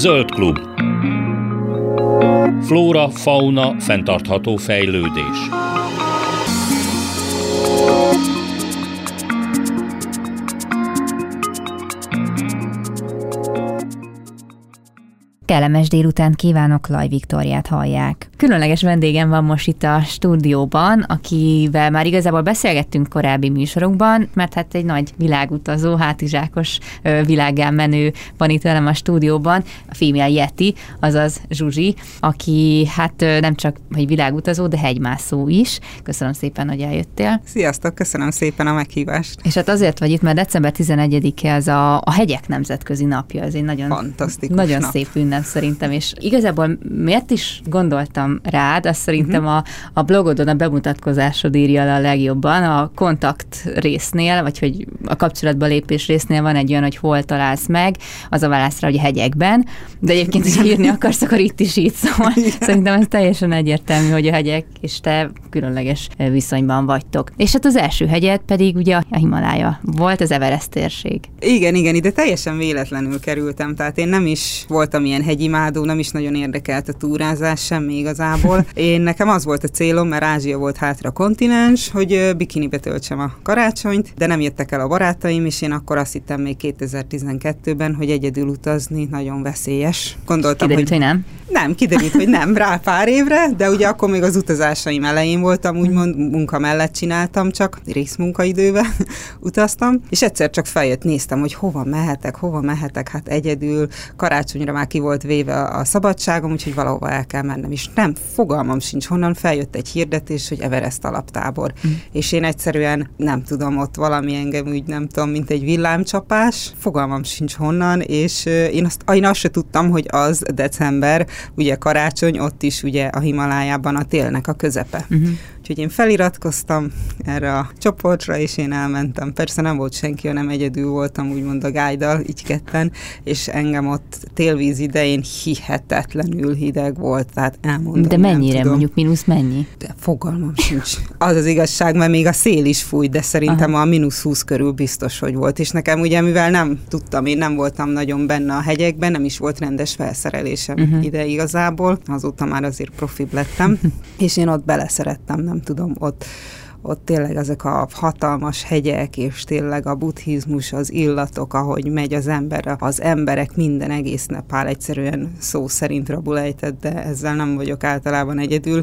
Zöld klub. Flóra, fauna, fenntartható fejlődés. Kellemes délután kívánok, Laj Viktoriát hallják. Különleges vendégem van most itt a stúdióban, akivel már igazából beszélgettünk korábbi műsorokban, mert hát egy nagy világutazó, hátizsákos világán menő van itt velem a stúdióban, a Female Yeti, azaz Zsuzsi, aki hát nem csak egy világutazó, de hegymászó is. Köszönöm szépen, hogy eljöttél. Sziasztok, köszönöm szépen a meghívást. És hát azért vagy itt, mert december 11-e az a, a hegyek nemzetközi napja, ez egy nagyon, Fantasztikus nagyon nap. szép ünnep szerintem, és igazából miért is gondoltam rád, azt szerintem uh-huh. a, a blogodon a bemutatkozásod írja le a legjobban, a kontakt résznél, vagy hogy a kapcsolatba lépés résznél van egy olyan, hogy hol találsz meg, az a válaszra, hogy a hegyekben, de egyébként, hogy írni akarsz, akkor itt is így szól. Szerintem ez teljesen egyértelmű, hogy a hegyek és te különleges viszonyban vagytok. És hát az első hegyet pedig ugye a Himalája volt, az Everest térség. Igen, igen, ide teljesen véletlenül kerültem, tehát én nem is voltam ilyen hegyimádó, nem is nagyon érdekelt a túrázás, semmi igazából. Én nekem az volt a célom, mert Ázsia volt hátra a kontinens, hogy bikinibe töltsem a karácsonyt, de nem jöttek el a barátaim, és én akkor azt hittem még 2012-ben, hogy egyedül utazni nagyon veszélyes. Gondoltam, kiderült, hogy, hogy nem. Nem, kiderült, hogy nem, rá pár évre, de ugye akkor még az utazásaim elején voltam, úgymond munka mellett csináltam, csak részmunkaidővel utaztam, és egyszer csak feljött, néztem, hogy hova mehetek, hova mehetek, hát egyedül, karácsonyra már ki volt véve a szabadságom, úgyhogy valahova el kell mennem, és nem, fogalmam sincs, honnan feljött egy hirdetés, hogy Everest alaptábor, mm. és én egyszerűen nem tudom, ott valami engem úgy nem tudom, mint egy villámcsapás, fogalmam sincs honnan, és én azt, én azt se tudtam, hogy az december, ugye karácsony, ott is ugye a Himalájában a télnek a közepe. Uh-huh. Úgyhogy én feliratkoztam erre a csoportra, és én elmentem. Persze nem volt senki, hanem egyedül voltam, úgymond a gájdal, így ketten, és engem ott télvíz idején hihetetlenül hideg volt, tehát elmondom. De mennyire, mondjuk mínusz mennyi? De fogalmam sincs. Az az igazság, mert még a szél is fújt, de szerintem Aha. a mínusz 20 körül biztos, hogy volt. És nekem ugye, mivel nem tudtam, én nem voltam nagyon benne a hegyekben, nem is volt rendes felszerelésem uh-huh. ide igazából, azóta már azért profibb lettem, és én ott beleszerettem, nem tudom, ott ott tényleg ezek a hatalmas hegyek, és tényleg a buddhizmus, az illatok, ahogy megy az ember, az emberek, minden egész Nepál egyszerűen szó szerint rabulejtett, de ezzel nem vagyok általában egyedül.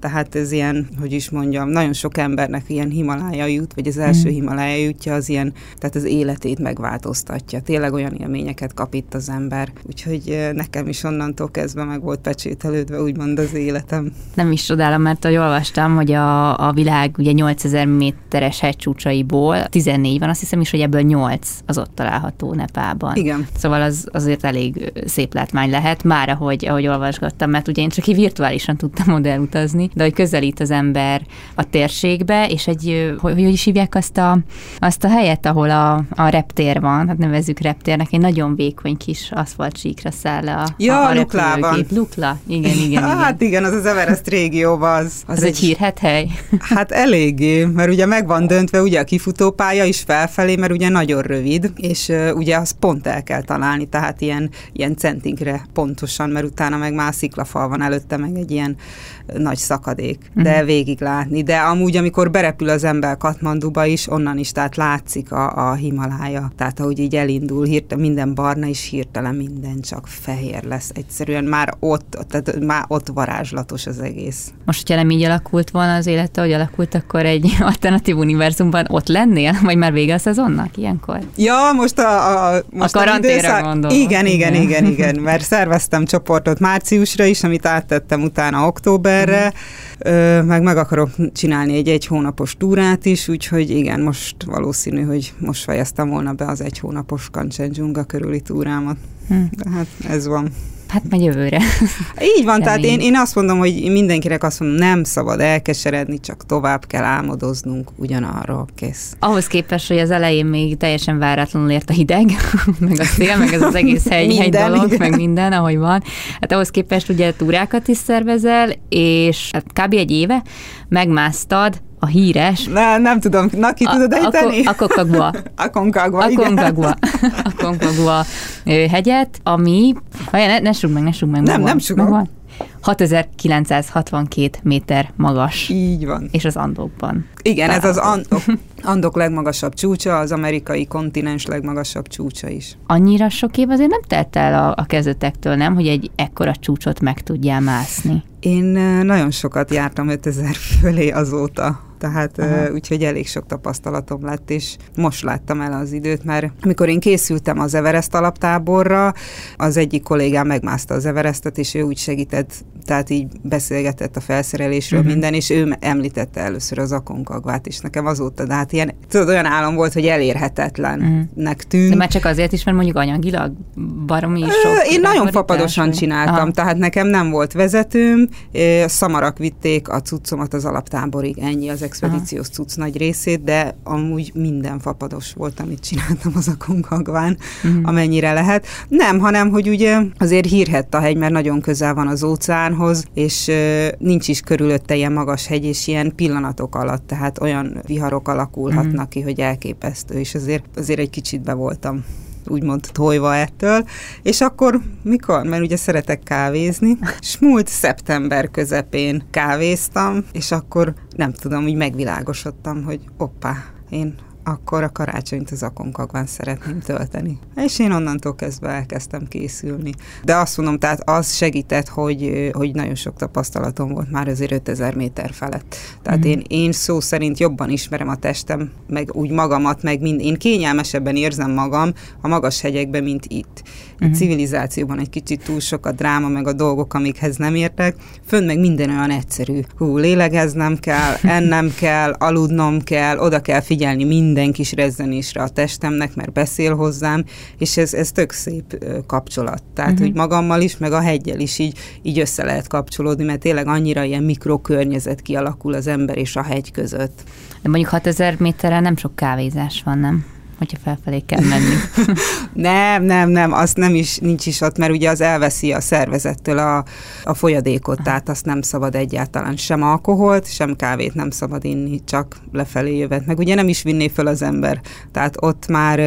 Tehát ez ilyen, hogy is mondjam, nagyon sok embernek ilyen Himalája jut, vagy az első mm. Himalája jutja, az ilyen, tehát az életét megváltoztatja. Tényleg olyan élményeket kap itt az ember. Úgyhogy nekem is onnantól kezdve meg volt pecsételődve, úgymond az életem. Nem is csodálom, mert ahogy olvastam, hogy a, a világ ugye 8000 méteres hegycsúcsaiból 14 van, azt hiszem is, hogy ebből 8 az ott található Nepában. Igen. Szóval az azért elég szép látmány lehet, már ahogy, ahogy olvasgattam, mert ugye én csak így virtuálisan tudtam oda elutazni, de hogy közelít az ember a térségbe, és egy, hogy, hogy is hívják azt a, azt a helyet, ahol a, a reptér van, hát nevezzük reptérnek, egy nagyon vékony kis síkra száll a, ja, a, a Luklában. Lukla, igen, igen, igen. Hát igen, az az Everest régióban az. Az, az egy, egy hírhet hely? Hát elég eléggé, mert ugye meg van döntve ugye a kifutópálya is felfelé, mert ugye nagyon rövid, és ugye az pont el kell találni, tehát ilyen, ilyen centinkre pontosan, mert utána meg már sziklafal van előtte, meg egy ilyen nagy szakadék, de uh-huh. végig látni. De amúgy, amikor berepül az ember Katmanduba is, onnan is, tehát látszik a, a Himalája. Tehát ahogy így elindul, hirtelen minden barna, és hirtelen minden csak fehér lesz. Egyszerűen már ott, tehát már ott varázslatos az egész. Most, hogyha nem így alakult volna az élete, hogy alakult, akkor egy alternatív univerzumban ott lennél, vagy már vége a szezonnak ilyenkor? Ja, most a, a, most a karanténra gondolom. Igen, igen, igen, igen, igen, mert szerveztem csoportot márciusra is, amit áttettem utána október, erre, meg meg akarok csinálni egy egy hónapos túrát is, úgyhogy igen, most valószínű, hogy most fejeztem volna be az egy hónapos Kanchenjunga körüli túrámat. Hmm. De hát ez van. Hát majd jövőre. Így van, tehát én, én azt mondom, hogy mindenkinek azt mondom, nem szabad elkeseredni, csak tovább kell álmodoznunk ugyanarra, kész. Ahhoz képest, hogy az elején még teljesen váratlanul ért a hideg, meg a szél, meg ez az egész hegy, hegy dolog, igen. meg minden, ahogy van. Hát ahhoz képest ugye túrákat is szervezel, és hát kb. egy éve megmásztad a híres... Ne, nem tudom, na ki tudod ejteni? A, a Kokagua. A Concagua, A Concagua. A Concagua hegyet, ami... Várjál, ne, ne sugd meg, ne sugd meg. Nem, megvan, nem megvan. 6962 méter magas. Így van. És az Andokban. Igen, ez az Andok, Andok legmagasabb csúcsa, az amerikai kontinens legmagasabb csúcsa is. Annyira sok év azért nem telt el a, a kezdetektől, nem, hogy egy ekkora csúcsot meg tudjál mászni. Én nagyon sokat jártam 5000 fölé azóta, tehát uh, úgyhogy elég sok tapasztalatom lett, és most láttam el az időt, mert amikor én készültem az Everest alaptáborra, az egyik kollégám megmászta az Everestet, és ő úgy segített, tehát így beszélgetett a felszerelésről uh-huh. minden, és ő említette először az akonkagvát, és nekem azóta, de hát ilyen, tudod, olyan álom volt, hogy elérhetetlennek uh-huh. tűnt. De már csak azért is, mert mondjuk anyagilag baromi sok. Én nagyon fapadosan csináltam, Aha. tehát nekem nem volt vezetőm, szamarak vitték a cuccomat az alaptáborig, ennyi az expedíciós Aha. cucc nagy részét, de amúgy minden fapados volt, amit csináltam az Aconcagván, uh-huh. amennyire lehet. Nem, hanem, hogy ugye azért hírhett a hegy, mert nagyon közel van az óceánhoz, és nincs is körülötte ilyen magas hegy, és ilyen pillanatok alatt, tehát olyan viharok alakulhatnak uh-huh. ki, hogy elképesztő, és azért, azért egy kicsit be voltam úgymond tojva ettől, és akkor mikor? Mert ugye szeretek kávézni, és múlt szeptember közepén kávéztam, és akkor nem tudom, úgy megvilágosodtam, hogy oppá, én akkor a karácsonyt az akonkagván szeretném tölteni. És én onnantól kezdve elkezdtem készülni. De azt mondom, tehát az segített, hogy, hogy nagyon sok tapasztalatom volt már azért 5000 méter felett. Tehát mm. én, én szó szerint jobban ismerem a testem, meg úgy magamat, meg mind, én kényelmesebben érzem magam a magas hegyekben, mint itt. Mm. civilizációban egy kicsit túl sok a dráma, meg a dolgok, amikhez nem értek. Fönn meg minden olyan egyszerű. Hú, lélegeznem kell, ennem kell, aludnom kell, oda kell figyelni minden kis rezzenésre a testemnek, mert beszél hozzám, és ez, ez tök szép kapcsolat. Tehát, uh-huh. hogy magammal is, meg a hegyel is így, így össze lehet kapcsolódni, mert tényleg annyira ilyen mikrokörnyezet kialakul az ember és a hegy között. De mondjuk 6000 méterre nem sok kávézás van, nem? Hogyha felfelé kell menni. nem, nem, nem, azt nem is, nincs is ott, mert ugye az elveszi a szervezettől a, a folyadékot, tehát azt nem szabad egyáltalán sem alkoholt, sem kávét nem szabad inni, csak lefelé jövet. Meg ugye nem is vinné föl az ember. Tehát ott már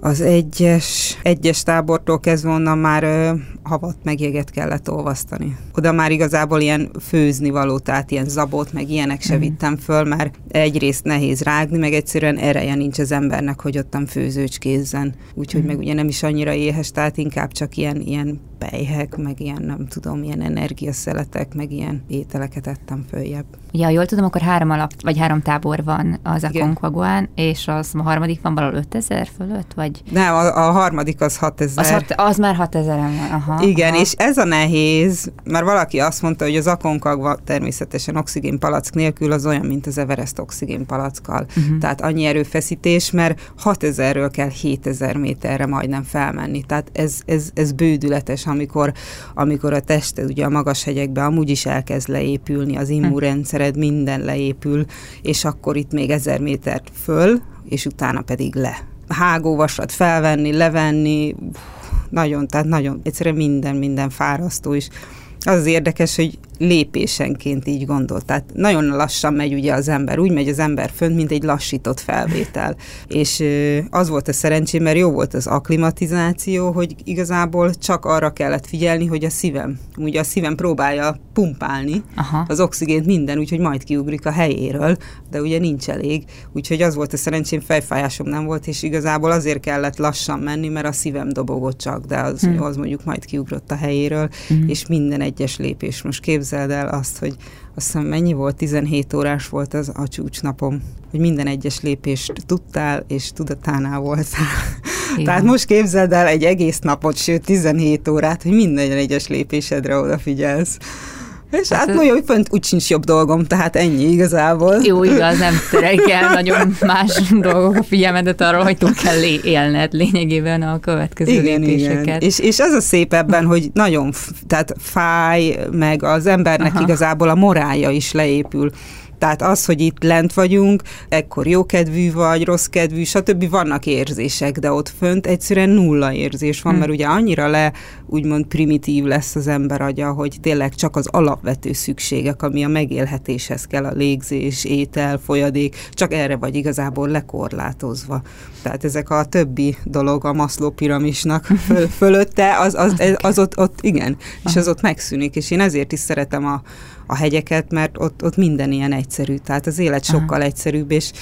az egyes, egyes tábortól kezdve onnan már havat meg jeget kellett olvasztani. Oda már igazából ilyen főzni való, tehát ilyen zabot, meg ilyenek se mm. vittem föl, mert egyrészt nehéz rágni, meg egyszerűen ereje nincs az embernek, hogy ott szoktam főzőcskézzen, úgyhogy mm. meg ugye nem is annyira éhes, tehát inkább csak ilyen, ilyen pejhek, meg ilyen nem tudom, ilyen energiaszeletek, meg ilyen ételeket ettem följebb. Ja, ha jól tudom, akkor három alap, vagy három tábor van az Aconcagua-n, és az a harmadik van valahol 5000 fölött, vagy? Nem, a, a harmadik az 6000. Az, hat, az már 6000 van, aha. Igen, aha. és ez a nehéz, mert valaki azt mondta, hogy az Aconcagua természetesen oxigénpalack nélkül az olyan, mint az Everest oxigénpalackkal. Uh-huh. Tehát annyi erőfeszítés, mert 6000-ről kell 7000 méterre majdnem felmenni. Tehát ez, ez, ez bődületes, amikor, amikor a tested ugye a magas hegyekben amúgy is elkezd leépülni, az immunrendszered minden leépül, és akkor itt még 1000 métert föl, és utána pedig le. Hágóvasat felvenni, levenni, nagyon, tehát nagyon, egyszerűen minden, minden fárasztó is. Az az érdekes, hogy lépésenként így gondolt. Tehát nagyon lassan megy ugye az ember, úgy megy az ember fönt, mint egy lassított felvétel. És az volt a szerencsém, mert jó volt az aklimatizáció, hogy igazából csak arra kellett figyelni, hogy a szívem, ugye a szívem próbálja pumpálni Aha. az oxigént minden, úgyhogy majd kiugrik a helyéről, de ugye nincs elég, úgyhogy az volt a szerencsém, fejfájásom nem volt, és igazából azért kellett lassan menni, mert a szívem dobogott csak, de az, hmm. az mondjuk majd kiugrott a helyéről, hmm. és minden egyes lépés most képzel képzeld el azt, hogy azt hiszem mennyi volt, 17 órás volt az a csúcsnapom, hogy minden egyes lépést tudtál, és tudatánál voltál. Igen. Tehát most képzeld el egy egész napot, sőt 17 órát, hogy minden egyes lépésedre odafigyelsz. És hát, hát hogy fönt úgy sincs jobb dolgom, tehát ennyi igazából. Jó, igaz, nem el nagyon más dolgok a figyelmedet arról, hogy túl kell élned lényegében a következő igen, lépéseket. Igen. És, és az a szép ebben, hogy nagyon, tehát fáj, meg az embernek Aha. igazából a morálja is leépül Tehát az, hogy itt lent vagyunk, ekkor jókedvű vagy, rossz kedvű, stb. vannak érzések, de ott fönt egyszerűen nulla érzés van, hmm. mert ugye annyira le, úgymond primitív lesz az ember agya, hogy tényleg csak az alapvető szükségek, ami a megélhetéshez kell, a légzés, étel, folyadék, csak erre vagy igazából lekorlátozva. Tehát ezek a többi dolog a Maslow piramisnak föl, fölötte, az, az, az, az ott, ott, igen, és az ott megszűnik, és én ezért is szeretem a, a hegyeket, mert ott, ott minden ilyen egyszerű, tehát az élet sokkal Aha. egyszerűbb, és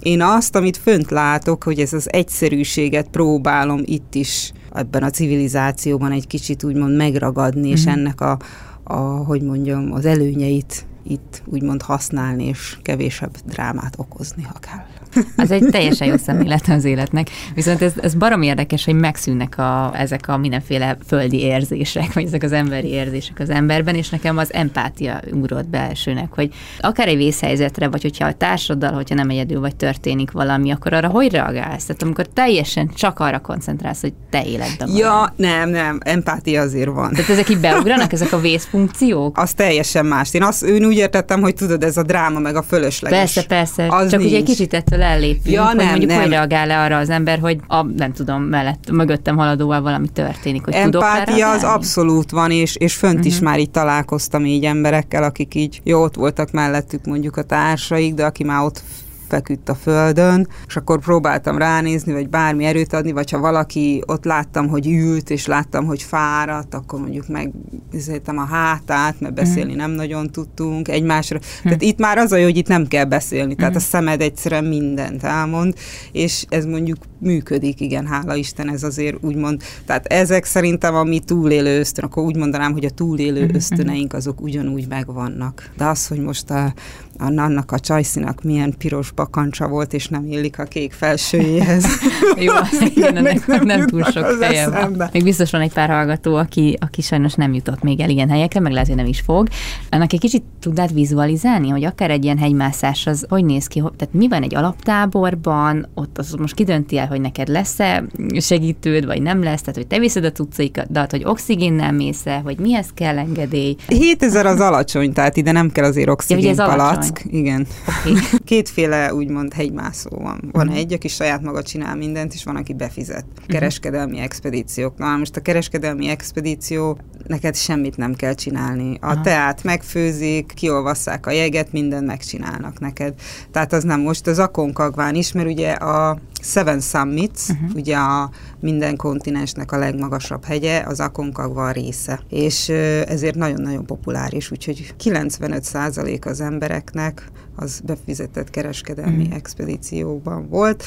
én azt, amit fönt látok, hogy ez az egyszerűséget próbálom itt is ebben a civilizációban egy kicsit úgymond megragadni, mm-hmm. és mhm. ennek a, a, hogy mondjam, az előnyeit itt úgymond használni, és kevésebb drámát okozni, ha kell. Az egy teljesen jó szemlélet az életnek. Viszont ez, ez barom érdekes, hogy megszűnnek a, ezek a mindenféle földi érzések, vagy ezek az emberi érzések az emberben, és nekem az empátia ugrott be elsőnek, hogy akár egy vészhelyzetre, vagy hogyha a társaddal, hogyha nem egyedül vagy történik valami, akkor arra hogy reagálsz? Tehát amikor teljesen csak arra koncentrálsz, hogy te életben van. Ja, nem, nem, empátia azért van. Tehát ezek így beugranak, ezek a vészfunkciók? Az teljesen más. Én azt én úgy értettem, hogy tudod, ez a dráma meg a fölösleges. Persze, persze. Az Csak nincs. ugye egy kicsit ettől ettől ellépünk, ja, hogy nem, mondjuk nem. hogy reagál le arra az ember, hogy a, nem tudom, mellett, mögöttem haladóval valami történik, hogy Empátia az abszolút van, és, és fönt uh-huh. is mhm. már így találkoztam így emberekkel, akik így jó ott voltak mellettük mondjuk a társaik, de aki már ott feküdt a földön, és akkor próbáltam ránézni, vagy bármi erőt adni, vagy ha valaki ott láttam, hogy ült, és láttam, hogy fáradt, akkor mondjuk megnéztem a hátát, mert beszélni mm. nem nagyon tudtunk egymásra. Mm. Tehát itt már az a jó, hogy itt nem kell beszélni, tehát mm. a szemed egyszerűen mindent elmond, és ez mondjuk működik, igen, hála Isten, ez azért úgymond, tehát ezek szerintem a mi túlélő ösztön, akkor úgy mondanám, hogy a túlélő mhm, ösztöneink azok ugyanúgy megvannak. De az, hogy most a annak a csajszinak milyen piros bakancsa volt, és nem illik a kék felsőjéhez. Jó, igen, ennek nem, nem túl sok helye van. Még biztos van egy pár hallgató, aki, aki sajnos nem jutott még el ilyen helyekre, meg lehet, hogy nem is fog. Annak egy kicsit tudnád vizualizálni, hogy akár egy ilyen hegymászás az hogy néz ki, tehát mi van egy alaptáborban, ott az most kidönti el, hogy neked lesz-e segítőd, vagy nem lesz, tehát hogy te viszed a cuccaikat, hogy oxigénnel mész hogy mihez kell engedély. 7000 az alacsony, tehát ide nem kell azért oxigén ja, palack, Mask, igen. Okay. Kétféle úgymond hegymászó van. Van uh-huh. egy, aki saját maga csinál mindent, és van, aki befizet. Uh-huh. Kereskedelmi expedíciók. Na most a kereskedelmi expedíció, neked semmit nem kell csinálni. A uh-huh. teát megfőzik, kiolvasszák a jeget, mindent megcsinálnak neked. Tehát az nem most az Akonkagván is, mert ugye a Seven Summits, uh-huh. ugye a minden kontinensnek a legmagasabb hegye, az Aconcagua része. És ezért nagyon-nagyon populáris, úgyhogy 95% az embereknek az befizetett kereskedelmi uh-huh. expedícióban volt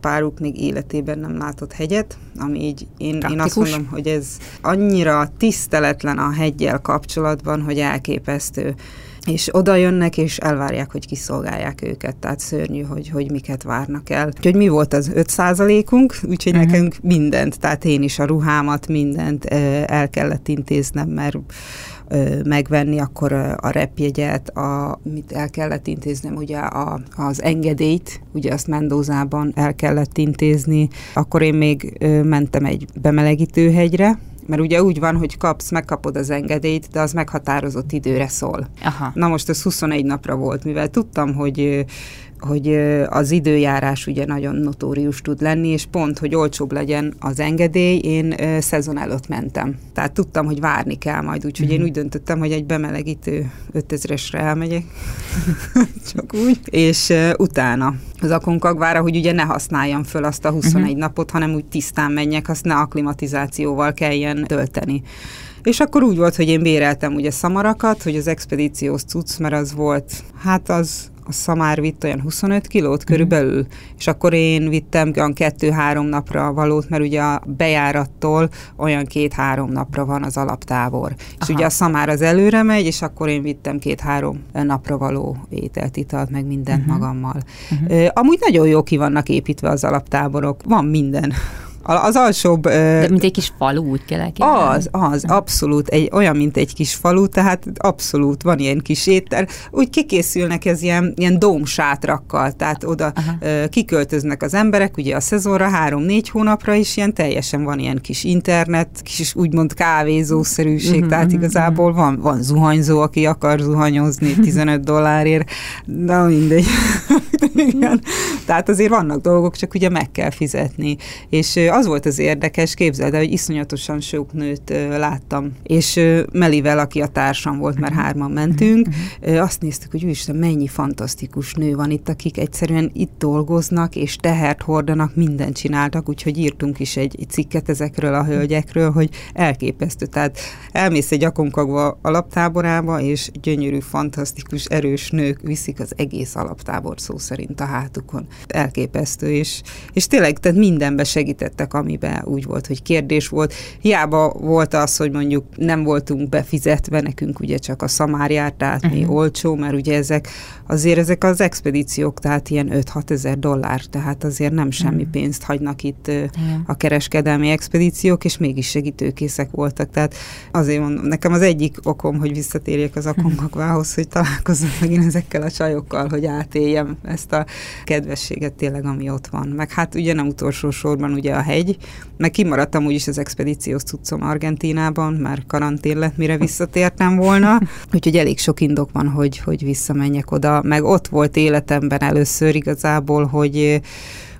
páruk még életében nem látott hegyet, ami így én, én azt mondom, hogy ez annyira tiszteletlen a hegyel kapcsolatban, hogy elképesztő és oda jönnek, és elvárják, hogy kiszolgálják őket, tehát szörnyű, hogy, hogy miket várnak el. Úgyhogy mi volt az 5 százalékunk, úgyhogy uh-huh. nekünk mindent, tehát én is a ruhámat, mindent el kellett intéznem, mert megvenni, akkor a repjegyet, a, mit el kellett intéznem, ugye a, az engedélyt, ugye azt Mendózában el kellett intézni, akkor én még mentem egy bemelegítőhegyre, mert ugye úgy van, hogy kapsz, megkapod az engedélyt, de az meghatározott időre szól. Aha. Na most ez 21 napra volt, mivel tudtam, hogy hogy az időjárás ugye nagyon notórius tud lenni, és pont, hogy olcsóbb legyen az engedély, én szezon előtt mentem. Tehát tudtam, hogy várni kell majd, úgyhogy mm-hmm. én mhm. úgy döntöttem, hogy egy bemelegítő 5000-esre elmegyek, csak úgy, és utána az Akonkagvára, hogy ugye ne használjam föl azt a 21 uh-huh. Mhm. napot, hanem úgy tisztán menjek, azt ne aklimatizációval kelljen tölteni. És akkor úgy volt, hogy én béreltem ugye szamarakat, hogy az expedíciós cucc, mert az volt, hát az a szamár vitt olyan 25 kilót körülbelül, mm. és akkor én vittem olyan kettő-három napra valót, mert ugye a bejárattól olyan két-három napra van az alaptábor. Aha. És ugye a szamár az előre megy, és akkor én vittem két-három napra való ételt, italt, meg mindent mm-hmm. magammal. Mm-hmm. Amúgy nagyon jó ki vannak építve az alaptáborok, van minden Az alsóbb... De mint egy kis falu, úgy kell elképzelni. Az, az, abszolút, egy, olyan, mint egy kis falu, tehát abszolút van ilyen kis étel. Úgy kikészülnek ez ilyen, ilyen dómsátrakkal, tehát oda Aha. kiköltöznek az emberek, ugye a szezonra három-négy hónapra is ilyen teljesen van ilyen kis internet, kis úgymond kávézószerűség, uh-huh, tehát uh-huh, igazából van, van zuhanyzó, aki akar zuhanyozni 15 dollárért, de mindegy. Igen. Tehát azért vannak dolgok, csak ugye meg kell fizetni. És az volt az érdekes, képzeld el, hogy iszonyatosan sok nőt láttam. És Melivel, aki a társam volt, mert hárman mentünk, azt néztük, hogy úristen, mennyi fantasztikus nő van itt, akik egyszerűen itt dolgoznak, és tehert hordanak, mindent csináltak, úgyhogy írtunk is egy, cikket ezekről a hölgyekről, hogy elképesztő. Tehát elmész egy akonkagva alaptáborába, és gyönyörű, fantasztikus, erős nők viszik az egész alaptábor szó szerint a hátukon. Elképesztő, és, és tényleg tehát mindenbe segítettek, amiben úgy volt, hogy kérdés volt. Hiába volt az, hogy mondjuk nem voltunk befizetve, nekünk ugye csak a szamárját, tehát uh-huh. mi mhm. olcsó, mert ugye ezek azért ezek az expedíciók, tehát ilyen 5-6 ezer dollár, tehát azért nem semmi uh-huh. pénzt hagynak itt uh-huh. a kereskedelmi expedíciók, és mégis segítőkészek voltak. Tehát azért mondom, nekem az egyik okom, hogy visszatérjek az akongakvához, hogy találkozom megint ezekkel a csajokkal, hogy átéljem ezt a kedvességet tényleg, ami ott van. Meg hát ugye nem utolsó sorban ugye a hegy, meg kimaradtam úgyis az expedíciós cuccom Argentínában, már karantén lett, mire visszatértem volna, úgyhogy elég sok indok van, hogy, hogy visszamenjek oda, meg ott volt életemben először igazából, hogy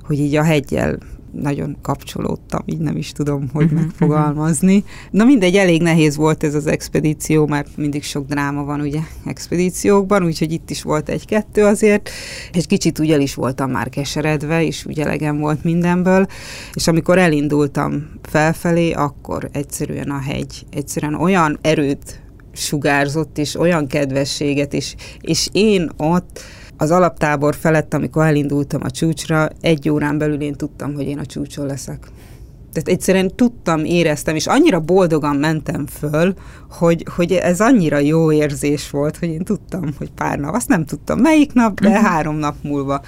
hogy így a hegyel nagyon kapcsolódtam, így nem is tudom, hogy uh-huh, megfogalmazni. Na mindegy, elég nehéz volt ez az expedíció, mert mindig sok dráma van ugye expedíciókban, úgyhogy itt is volt egy-kettő azért. Egy kicsit ugye is voltam már keseredve, és ugye elegem volt mindenből, és amikor elindultam felfelé, akkor egyszerűen a hegy, egyszerűen olyan erőt sugárzott, és olyan kedvességet, és, és én ott az alaptábor felett, amikor elindultam a csúcsra, egy órán belül én tudtam, hogy én a csúcson leszek. Tehát egyszerűen tudtam, éreztem, és annyira boldogan mentem föl, hogy, hogy ez annyira jó érzés volt, hogy én tudtam, hogy pár nap, azt nem tudtam melyik nap, de uh-huh. három nap múlva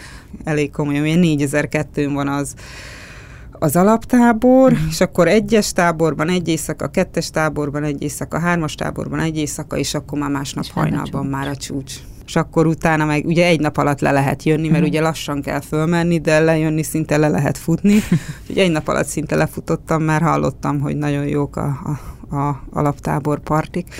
elég komolyan, ilyen 4002 van az, az alaptábor, uh-huh. és akkor egyes táborban egy éjszaka, kettes táborban egy éjszaka, hármas táborban egy éjszaka, és akkor már másnap és hajnalban már a csúcs és akkor utána meg ugye egy nap alatt le lehet jönni, mert uh-huh. ugye lassan kell fölmenni, de lejönni szinte le lehet futni. Úgyhogy egy nap alatt szinte lefutottam, mert hallottam, hogy nagyon jók a, a a alaptábor partik,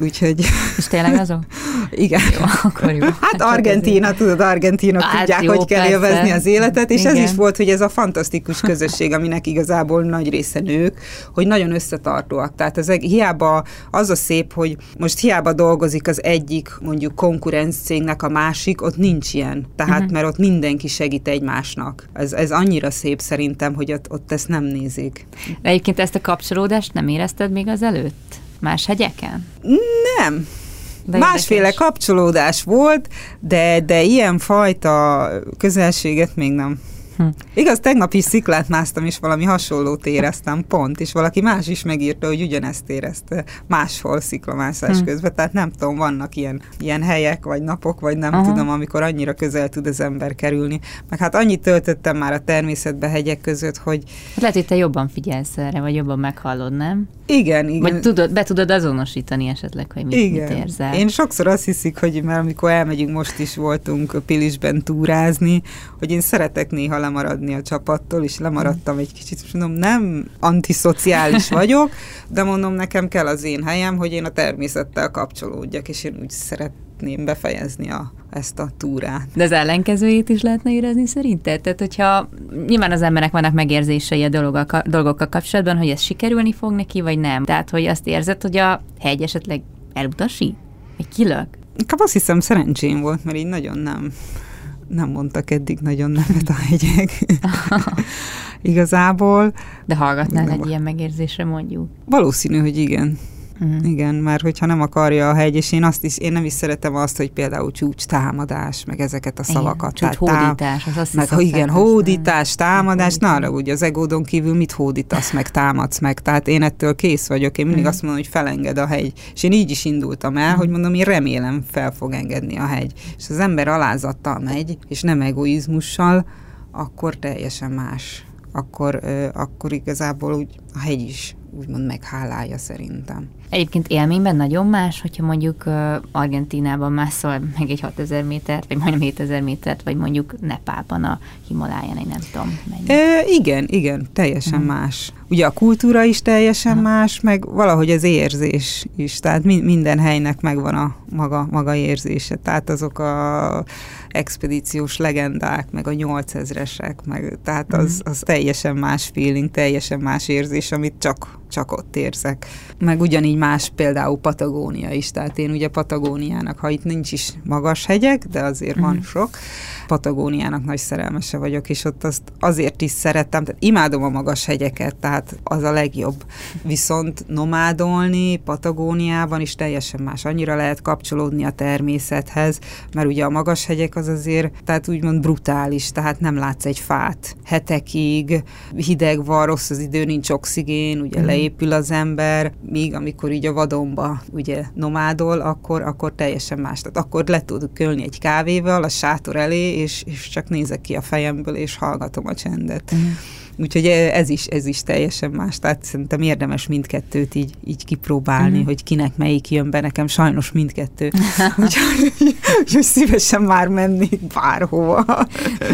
úgyhogy... És tényleg azok? Igen. Jó, akkor jó. Hát, hát Argentína, tudod, argentinok hát tudják, jó, hogy kell persze. élvezni az életet, és Igen. ez is volt, hogy ez a fantasztikus közösség, aminek igazából nagy része nők, hogy nagyon összetartóak. Tehát ez hiába az a szép, hogy most hiába dolgozik az egyik mondjuk konkurenc cégnek a másik, ott nincs ilyen. Tehát, uh-huh. mert ott mindenki segít egymásnak. Ez, ez annyira szép szerintem, hogy ott, ott ezt nem nézik. De egyébként ezt a kapcsolódást nem érezted még az előtt? Más hegyeken? Nem. De Másféle érdekes. kapcsolódás volt, de, de ilyen fajta közelséget még nem. Hm. Igaz, tegnap is sziklát másztam, és valami hasonlót éreztem pont, és valaki más is megírta, hogy ugyanezt érezte máshol sziklamászás hm. közben, tehát nem tudom, vannak ilyen, ilyen helyek, vagy napok, vagy nem Aha. tudom, amikor annyira közel tud az ember kerülni. Meg hát annyit töltöttem már a természetbe hegyek között, hogy... Hát lehet, hogy te jobban figyelsz erre, vagy jobban meghallod, nem? Igen, igen. Vagy tudod, be tudod azonosítani esetleg, hogy mit, igen. mit érzel. Én sokszor azt hiszik, hogy mert amikor elmegyünk, most is voltunk Pilisben túrázni, hogy én szeretek néha lemaradni a csapattól, és lemaradtam egy kicsit, és mondom, nem antiszociális vagyok, de mondom, nekem kell az én helyem, hogy én a természettel kapcsolódjak, és én úgy szeretném befejezni a, ezt a túrát. De az ellenkezőjét is lehetne érezni szerinted? Tehát, hogyha nyilván az emberek vannak megérzései a dolgokkal, dolgokkal kapcsolatban, hogy ez sikerülni fog neki, vagy nem. Tehát, hogy azt érzed, hogy a hegy esetleg elutasít? Vagy kilök? Inkább azt hiszem szerencsém volt, mert így nagyon nem nem mondtak eddig nagyon nemet a hegyek. Igazából. De hallgatnál egy ilyen megérzésre mondjuk? Valószínű, hogy igen. Uh-huh. Igen, mert hogyha nem akarja a hegy, és én azt is, én nem is szeretem azt, hogy például csúcs támadás, meg ezeket a szavakat. Igen, csúcs hódítás, az azt meg, ha igen, hódítás, támadás, na arra ugye az egódon kívül mit hódítasz, meg támadsz meg, tehát én ettől kész vagyok, én mindig uh-huh. azt mondom, hogy felenged a hegy. És én így is indultam el, uh-huh. hogy mondom, én remélem fel fog engedni a hegy. És az ember alázattal megy, és nem egoizmussal, akkor teljesen más akkor, akkor igazából úgy a hegy is úgymond meghálálja szerintem. Egyébként élményben nagyon más, hogyha mondjuk Argentinában mászol meg egy 6000 métert, vagy majdnem 7000 métert, vagy mondjuk Nepálban a Himaláján, én nem tudom mennyi. E, igen, igen, teljesen mm. más. Ugye a kultúra is teljesen mm. más, meg valahogy az érzés is, tehát mi, minden helynek megvan a maga, maga érzése, tehát azok a expedíciós legendák, meg a 8000-esek, meg, tehát az, mhm. az teljesen más feeling, teljesen más érzés, amit csak, csak ott érzek. Meg ugyanígy más például Patagónia is, tehát én ugye Patagóniának, ha itt nincs is magas hegyek, de azért mm. van mhm. sok, Patagóniának nagy szerelmese vagyok, és ott azt azért is szerettem, tehát imádom a magas hegyeket, tehát az a legjobb. Viszont nomádolni Patagóniában is teljesen más. Annyira lehet kapcsolódni a természethez, mert ugye a magas hegyek az azért, tehát úgymond brutális, tehát nem látsz egy fát hetekig, hideg van, rossz az idő, nincs oxigén, ugye mm. leépül az ember, míg amikor így a vadonba ugye nomádol, akkor, akkor teljesen más. Tehát akkor le tudok kölni egy kávéval a sátor elé, és, és csak nézek ki a fejemből, és hallgatom a csendet. Uh-huh. Úgyhogy ez is, ez is teljesen más. Tehát szerintem érdemes mindkettőt így, így kipróbálni, uh-huh. hogy kinek melyik jön be. Nekem sajnos mindkettő. úgyhogy, úgyhogy szívesen már mennék bárhova.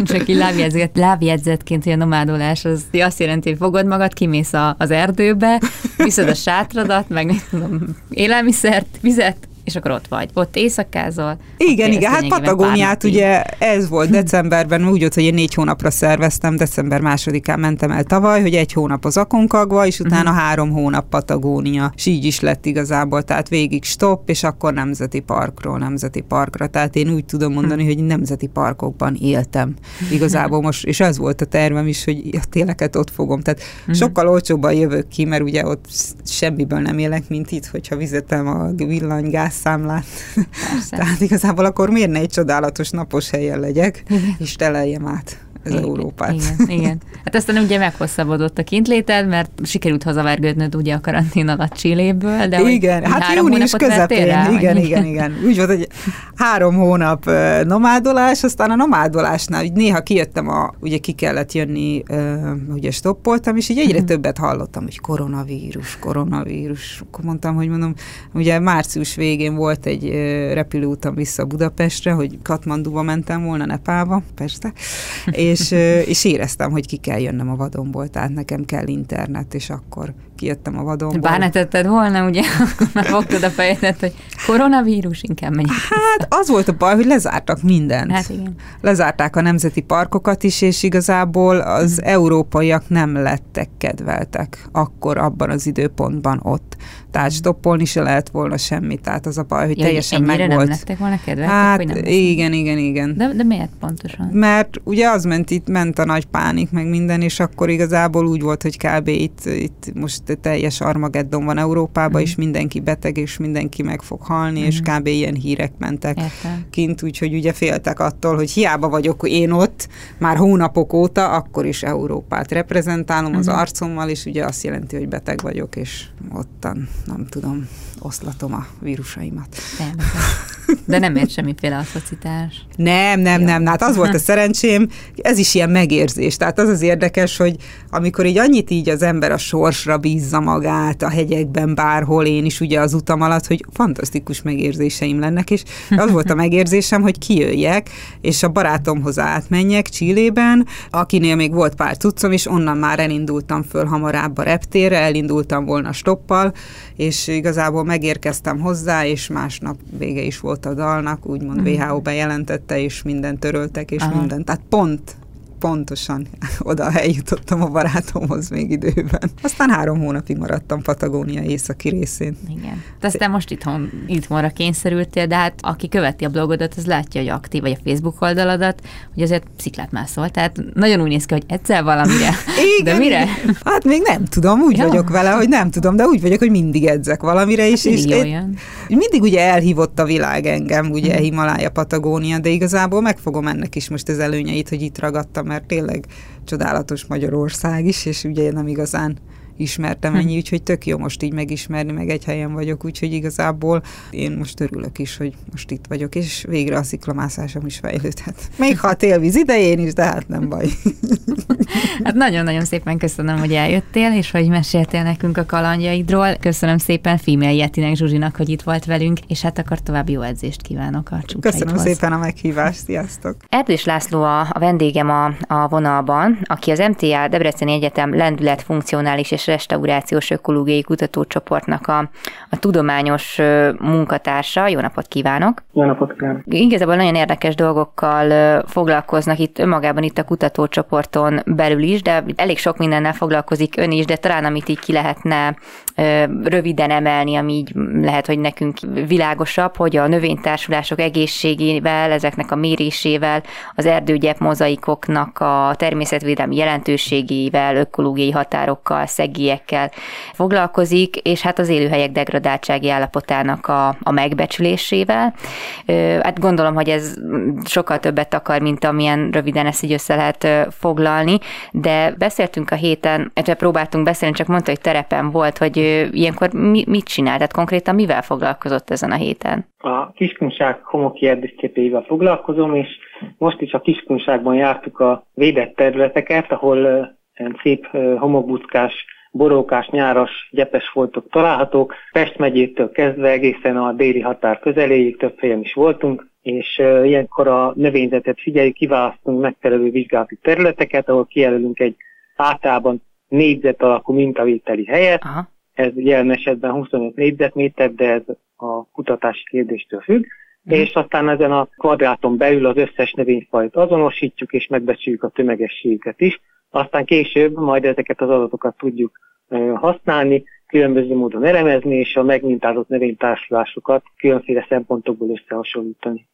Csak így lábjegyzet, lábjegyzetként, hogy a nomádolás az azt jelenti, hogy fogod magad, kimész a, az erdőbe, viszed a sátradat, meg tudom, élelmiszert, vizet, és akkor ott vagy. Ott éjszakázol. Igen, igen, hát Patagóniát ugye ez volt decemberben, úgy volt, hogy én négy hónapra szerveztem, december másodikán mentem el tavaly, hogy egy hónap az Aconcagua, és utána uh-huh. három hónap Patagónia. És így is lett igazából, tehát végig stop, és akkor nemzeti parkról nemzeti parkra. Tehát én úgy tudom mondani, uh-huh. hogy nemzeti parkokban éltem igazából most, és ez volt a tervem is, hogy a téleket ott fogom. Tehát uh-huh. sokkal olcsóbban jövök ki, mert ugye ott semmiből nem élek, mint itt, hogyha vizetem a villanygáz számlát. Tehát igazából akkor miért ne egy csodálatos napos helyen legyek, Igen. és teleljem át ez igen, Európát. Igen, igen. Hát aztán ugye meghosszabbodott a kintléted, mert sikerült hazavergődnöd ugye a karantén alatt Csilléből, de igen, hát június közepén, rá, igen, igen, igen. Úgy volt, hogy három hónap nomádolás, aztán a nomádolásnál úgy néha kijöttem, a, ugye ki kellett jönni, ugye stoppoltam, és így egyre uh-huh. többet hallottam, hogy koronavírus, koronavírus. Akkor mondtam, hogy mondom, ugye március végén volt egy repülőútam vissza Budapestre, hogy Katmanduba mentem volna, Nepálba, persze, és és, és éreztem, hogy ki kell jönnöm a vadonból, tehát nekem kell internet, és akkor kijöttem a vadonból. Bár ne tetted volna, ugye, már fogtad a fejedet, hogy koronavírus, inkább menjek. Hát az volt a baj, hogy lezártak mindent. Hát igen. Lezárták a nemzeti parkokat is, és igazából az hmm. európaiak nem lettek kedveltek akkor abban az időpontban ott. Tehát stoppolni se lehet volna semmit, tehát az a baj, hogy ja, teljesen meg volt. nem lettek volna kedveltek? Hát nem igen, igen, igen. De, de miért pontosan? Mert ugye az ment itt, ment a nagy pánik, meg minden, és akkor igazából úgy volt, hogy kb. itt, itt most teljes Armageddon van Európában, mm. és mindenki beteg, és mindenki meg fog halni, mm. és mhm. kb. ilyen hírek mentek Értem. kint, úgyhogy ugye féltek attól, hogy hiába vagyok én ott, már hónapok óta, akkor is Európát reprezentálom mm. az mhm. arcommal, és ugye azt jelenti, hogy beteg vagyok, és ottan, nem tudom, oszlatom a vírusaimat. De nem ért semmiféle atrocitás. Nem, nem, Jó. nem. Hát az volt a szerencsém, ez is ilyen megérzés. Tehát az az érdekes, hogy amikor így annyit így az ember a sorsra bízza magát, a hegyekben bárhol, én is ugye az utam alatt, hogy fantasztikus megérzéseim lennek, és az volt a megérzésem, hogy kijöjjek, és a barátomhoz átmenjek Csillében, akinél még volt pár cuccom, és onnan már elindultam föl hamarabb a reptérre, elindultam volna stoppal, és igazából megérkeztem hozzá, és másnap vége is volt a dalnak, úgymond mm. WHO bejelentette, és mindent töröltek, és Aha. mindent. Tehát pont pontosan oda eljutottam a barátomhoz még időben. Aztán három hónapig maradtam Patagónia északi részén. Igen. De aztán most itthon, itthonra kényszerültél, de hát aki követi a blogodat, az látja, hogy aktív, vagy a Facebook oldaladat, hogy azért sziklát mászol. Tehát nagyon úgy néz ki, hogy egyszer valamire. Igen. De mire? Hát még nem tudom, úgy ja. vagyok vele, hogy nem tudom, de úgy vagyok, hogy mindig edzek valamire is. Hát és én, mindig ugye elhívott a világ engem, ugye hmm. Himalája, Patagónia, de igazából megfogom ennek is most az előnyeit, hogy itt ragadtam mert tényleg csodálatos Magyarország is, és ugye nem igazán ismertem hm. ennyi, úgyhogy tök jó most így megismerni, meg egy helyen vagyok, úgyhogy igazából én most örülök is, hogy most itt vagyok, és végre a sziklamászásom is fejlődhet. Még ha a télvíz idején is, de hát nem baj. Hát nagyon-nagyon szépen köszönöm, hogy eljöttél, és hogy meséltél nekünk a kalandjaidról. Köszönöm szépen Female Yetinek Zsuzsinak, hogy itt volt velünk, és hát akkor további jó edzést kívánok a Köszönöm szépen a meghívást, sziasztok! Erdős László a, a vendégem a, a vonalban, aki az MTA Debreceni Egyetem lendület funkcionális és restaurációs ökológiai kutatócsoportnak a, a tudományos munkatársa. Jó napot kívánok! Jó napot kívánok! Igazából nagyon érdekes dolgokkal foglalkoznak itt önmagában itt a kutatócsoporton belül is, de elég sok mindennel foglalkozik ön is, de talán amit így ki lehetne röviden emelni, ami így lehet, hogy nekünk világosabb, hogy a növénytársulások egészségével, ezeknek a mérésével, az erdőgyep mozaikoknak a természetvédelmi jelentőségével, ökológiai határokkal, szegélyekkel foglalkozik, és hát az élőhelyek degradáltsági állapotának a, a megbecsülésésével. Hát gondolom, hogy ez sokkal többet akar, mint amilyen röviden ezt így össze lehet foglalni, de beszéltünk a héten, illetve próbáltunk beszélni, csak mondta, hogy terepen volt, hogy ilyenkor mi, mit csinál, tehát konkrétan mivel foglalkozott ezen a héten? A Kiskunság homoki erdőszképével foglalkozom, és most is a Kiskunságban jártuk a védett területeket, ahol szép homokbuckás borókás, nyáras, gyepes foltok találhatók. Pest megyétől kezdve egészen a déli határ közeléig több helyen is voltunk, és ilyenkor a növényzetet figyeljük, kiválasztunk megfelelő vizsgálati területeket, ahol kijelölünk egy általában négyzet alakú mintavételi helyet. Aha. Ez jelen esetben 25 négyzetméter, de ez a kutatási kérdéstől függ. Mm. És aztán ezen a kvadráton belül az összes növényfajt azonosítjuk, és megbecsüljük a tömegességüket is. Aztán később majd ezeket az adatokat tudjuk használni, különböző módon elemezni, és a megmintázott növénytársulásokat különféle szempontokból összehasonlítani.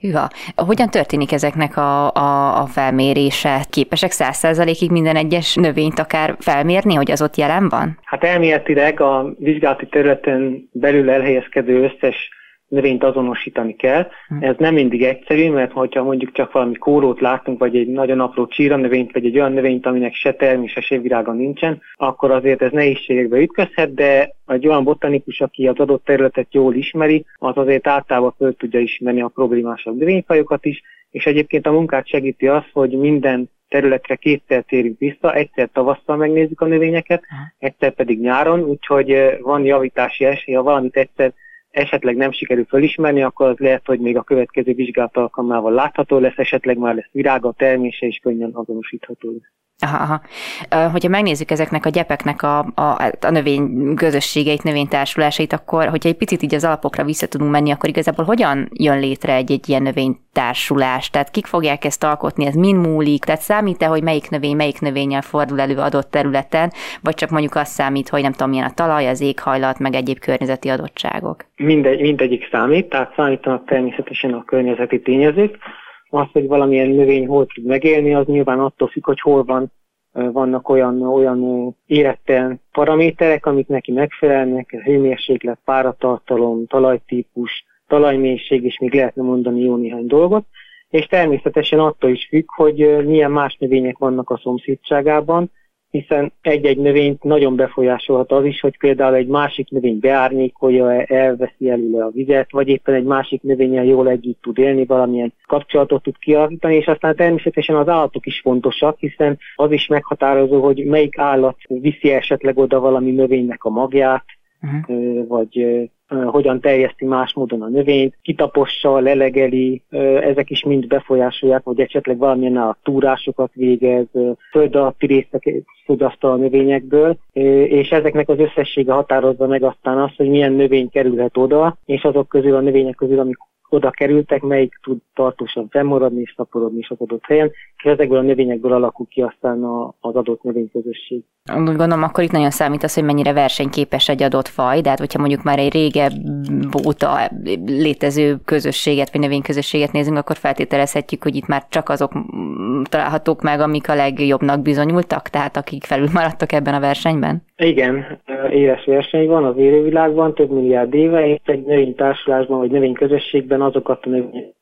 Hűha. Hogyan történik ezeknek a, a, a felmérése? Képesek száz százalékig minden egyes növényt akár felmérni, hogy az ott jelen van? Hát elméletileg a vizsgálati területen belül elhelyezkedő összes növényt azonosítani kell. Hm. Ez nem mindig egyszerű, mert hogyha mondjuk csak valami kórót látunk, vagy egy nagyon apró csíra növényt, vagy egy olyan növényt, aminek se termése, se virága nincsen, akkor azért ez nehézségekbe ütközhet, de egy olyan botanikus, aki az adott területet jól ismeri, az azért általában föl tudja ismerni a problémásabb növényfajokat is, és egyébként a munkát segíti az, hogy minden területre kétszer térünk vissza, egyszer tavasszal megnézzük a növényeket, egyszer pedig nyáron, úgyhogy van javítási esély, ha valamit egyszer esetleg nem sikerül fölismerni, akkor az lehet, hogy még a következő vizsgálat alkalmával látható lesz, esetleg már lesz virága, termése is könnyen azonosítható lesz. Aha, aha. Hogyha megnézzük ezeknek a gyepeknek a, a, a növény közösségeit, növénytársulásait, akkor, hogyha egy picit így az alapokra vissza tudunk menni, akkor igazából hogyan jön létre egy, egy ilyen növénytársulás? Tehát kik fogják ezt alkotni, ez mind múlik? Tehát számít-e, hogy melyik növény melyik növényel fordul elő adott területen, vagy csak mondjuk azt számít, hogy nem tudom, milyen a talaj, az éghajlat, meg egyéb környezeti adottságok? Mindegy, mindegyik számít, tehát számítanak természetesen a környezeti tényezők, az, hogy valamilyen növény hol tud megélni, az nyilván attól függ, hogy hol van vannak olyan, olyan éretten paraméterek, amik neki megfelelnek, hőmérséklet, páratartalom, talajtípus, talajmélység, és még lehetne mondani jó néhány dolgot, és természetesen attól is függ, hogy milyen más növények vannak a szomszédságában, hiszen egy-egy növényt nagyon befolyásolhat az is, hogy például egy másik növény beárnyékolja, elveszi előle a vizet, vagy éppen egy másik növényel jól együtt tud élni, valamilyen kapcsolatot tud kialakítani, és aztán természetesen az állatok is fontosak, hiszen az is meghatározó, hogy melyik állat viszi esetleg oda valami növénynek a magját, uh-huh. vagy hogyan terjeszti más módon a növényt, kitapossa, lelegeli, ezek is mind befolyásolják, vagy esetleg valamilyen a túrásokat végez, föld alatti részeket fogyasztal a növényekből, és ezeknek az összessége határozza meg aztán azt, hogy milyen növény kerülhet oda, és azok közül a növények közül, amik oda kerültek, melyik tud tartósan fennmaradni és szaporodni is az adott helyen, és ezekből a növényekből alakul ki aztán az adott növényközösség. Úgy gondolom, akkor itt nagyon számít az, hogy mennyire versenyképes egy adott faj, de hát hogyha mondjuk már egy régebb óta létező közösséget, vagy növényközösséget nézünk, akkor feltételezhetjük, hogy itt már csak azok találhatók meg, amik a legjobbnak bizonyultak, tehát akik felül maradtak ebben a versenyben? Igen, éles verseny van az élővilágban, több milliárd éve, és egy növénytársulásban vagy növényközösségben azokat a növények,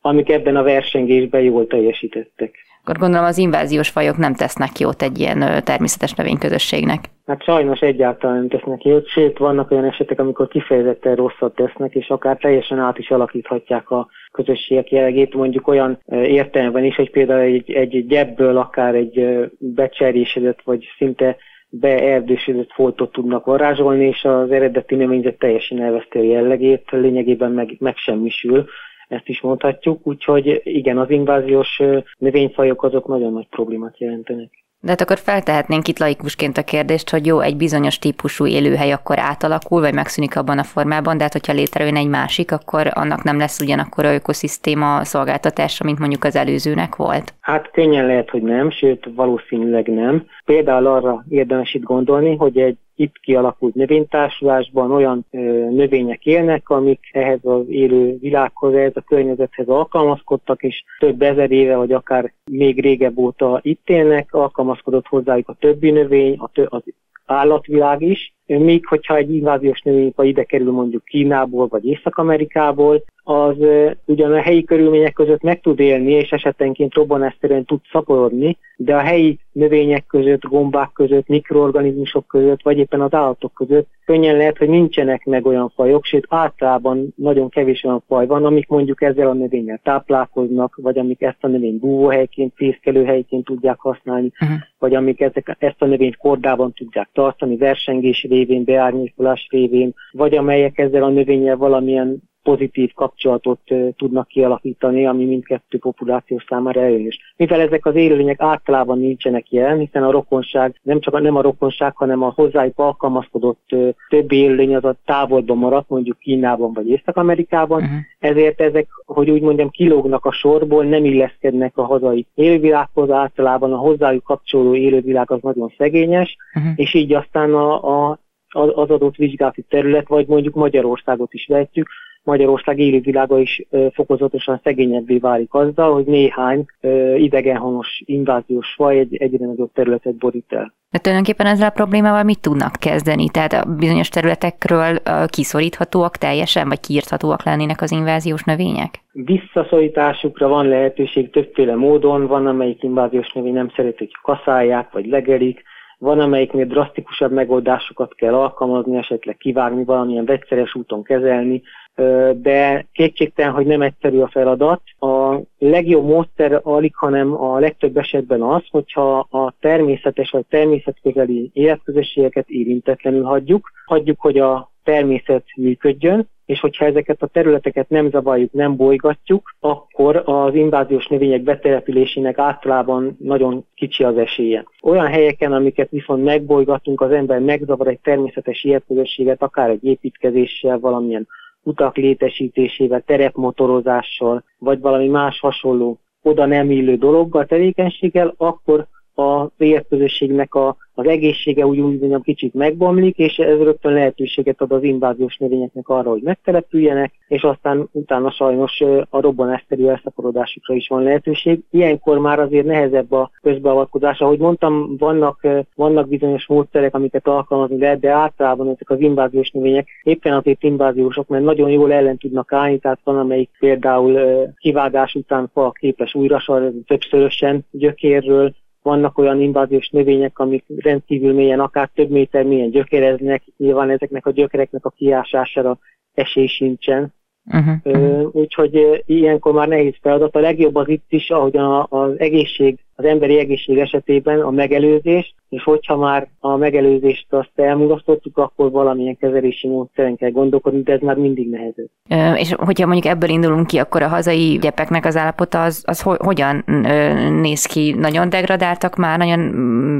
amik ebben a versengésben jól teljesítettek. Akkor gondolom az inváziós fajok nem tesznek jót egy ilyen természetes növényközösségnek. Hát sajnos egyáltalán nem tesznek jót, sőt vannak olyan esetek, amikor kifejezetten rosszat tesznek, és akár teljesen át is alakíthatják a közösségek jellegét, mondjuk olyan értelemben is, hogy például egy, egy gyebből akár egy becserésedett, vagy szinte beerdősödött foltot tudnak varázsolni, és az eredeti növényzet teljesen elveszti a jellegét, lényegében meg, megsemmisül, ezt is mondhatjuk, úgyhogy igen, az inváziós növényfajok azok nagyon nagy problémát jelentenek. De hát akkor feltehetnénk itt laikusként a kérdést, hogy jó, egy bizonyos típusú élőhely akkor átalakul, vagy megszűnik abban a formában, de hát hogyha létrejön egy másik, akkor annak nem lesz ugyanakkor a ökoszisztéma szolgáltatása, mint mondjuk az előzőnek volt? Hát könnyen lehet, hogy nem, sőt valószínűleg nem. Például arra érdemes itt gondolni, hogy egy itt kialakult növénytársulásban olyan ö, növények élnek, amik ehhez az élő világhoz, ehhez a környezethez alkalmazkodtak, és több ezer éve, vagy akár még régebb óta itt élnek, alkalmazkodott hozzájuk a többi növény, a tö- az állatvilág is, míg hogyha egy inváziós növényfaj ide kerül mondjuk Kínából vagy Észak-Amerikából, az ugyan a helyi körülmények között meg tud élni, és esetenként robbanásszerűen tud szaporodni, de a helyi növények között, gombák között, mikroorganizmusok között, vagy éppen az állatok között könnyen lehet, hogy nincsenek meg olyan fajok, sőt általában nagyon kevés olyan faj van, amik mondjuk ezzel a növényel táplálkoznak, vagy amik ezt a növény búvóhelyként, fészkelőhelyként tudják használni, uh-huh. vagy amik ezek, ezt a növényt kordában tudják tartani, versengés révén, beárnyékolás révén, vagy amelyek ezzel a növényel valamilyen pozitív kapcsolatot tudnak kialakítani, ami mindkettő populáció számára előnyös. Mivel ezek az élőlények általában nincsenek jelen, hiszen a rokonság, nem csak a, nem a rokonság, hanem a hozzájuk alkalmazkodott többi élőlény az a távolban maradt, mondjuk Kínában vagy Észak-Amerikában, uh-huh. ezért ezek, hogy úgy mondjam, kilógnak a sorból, nem illeszkednek a hazai élővilághoz, általában a hozzájuk kapcsoló élővilág az nagyon szegényes, uh-huh. és így aztán a, a az adott vizsgálati terület, vagy mondjuk Magyarországot is vehetjük, Magyarország élővilága is fokozatosan szegényebbé válik azzal, hogy néhány idegenhonos inváziós faj egy egyre nagyobb területet borít el. De tulajdonképpen ezzel a problémával mit tudnak kezdeni? Tehát a bizonyos területekről kiszoríthatóak teljesen, vagy kiírthatóak lennének az inváziós növények? Visszaszorításukra van lehetőség többféle módon, van amelyik inváziós növény nem szereti, hogy kaszálják, vagy legelik, van amelyiknél drasztikusabb megoldásokat kell alkalmazni, esetleg kivágni, valamilyen vegyszeres úton kezelni, de kétségtelen, hogy nem egyszerű a feladat. A legjobb módszer alig, hanem a legtöbb esetben az, hogyha a természetes vagy természetközeli életközösségeket érintetlenül hagyjuk, hagyjuk, hogy a természet működjön, és hogyha ezeket a területeket nem zavarjuk, nem bolygatjuk, akkor az inváziós növények betelepülésének általában nagyon kicsi az esélye. Olyan helyeken, amiket viszont megbolygatunk, az ember megzavar egy természetes életközösséget, akár egy építkezéssel, valamilyen utak létesítésével, terepmotorozással, vagy valami más hasonló oda nem illő dologgal, tevékenységgel, akkor az életközösségnek a az egészsége úgy úgy mondjam kicsit megbomlik, és ez rögtön lehetőséget ad az inváziós növényeknek arra, hogy megtelepüljenek, és aztán utána sajnos a robbanásszerű elszaporodásukra is van lehetőség. Ilyenkor már azért nehezebb a közbeavatkozás. Ahogy mondtam, vannak, vannak bizonyos módszerek, amiket alkalmazni lehet, de általában ezek az inváziós növények éppen azért inváziósok, mert nagyon jól ellen tudnak állni, tehát van, amelyik például kivágás után fa képes újra többszörösen gyökérről, vannak olyan inváziós növények, amik rendkívül mélyen, akár több méter mélyen gyökereznek, nyilván ezeknek a gyökereknek a kiásására esély sincsen. Uh-huh. Úgyhogy ilyenkor már nehéz feladat. A legjobb az itt is, ahogy az egészség az emberi egészség esetében a megelőzés, és hogyha már a megelőzést azt elmulasztottuk, akkor valamilyen kezelési módszeren kell gondolkodni, de ez már mindig nehezebb. Ö, és hogyha mondjuk ebből indulunk ki, akkor a hazai gyepeknek az állapota az, az ho- hogyan ö, néz ki? Nagyon degradáltak már, nagyon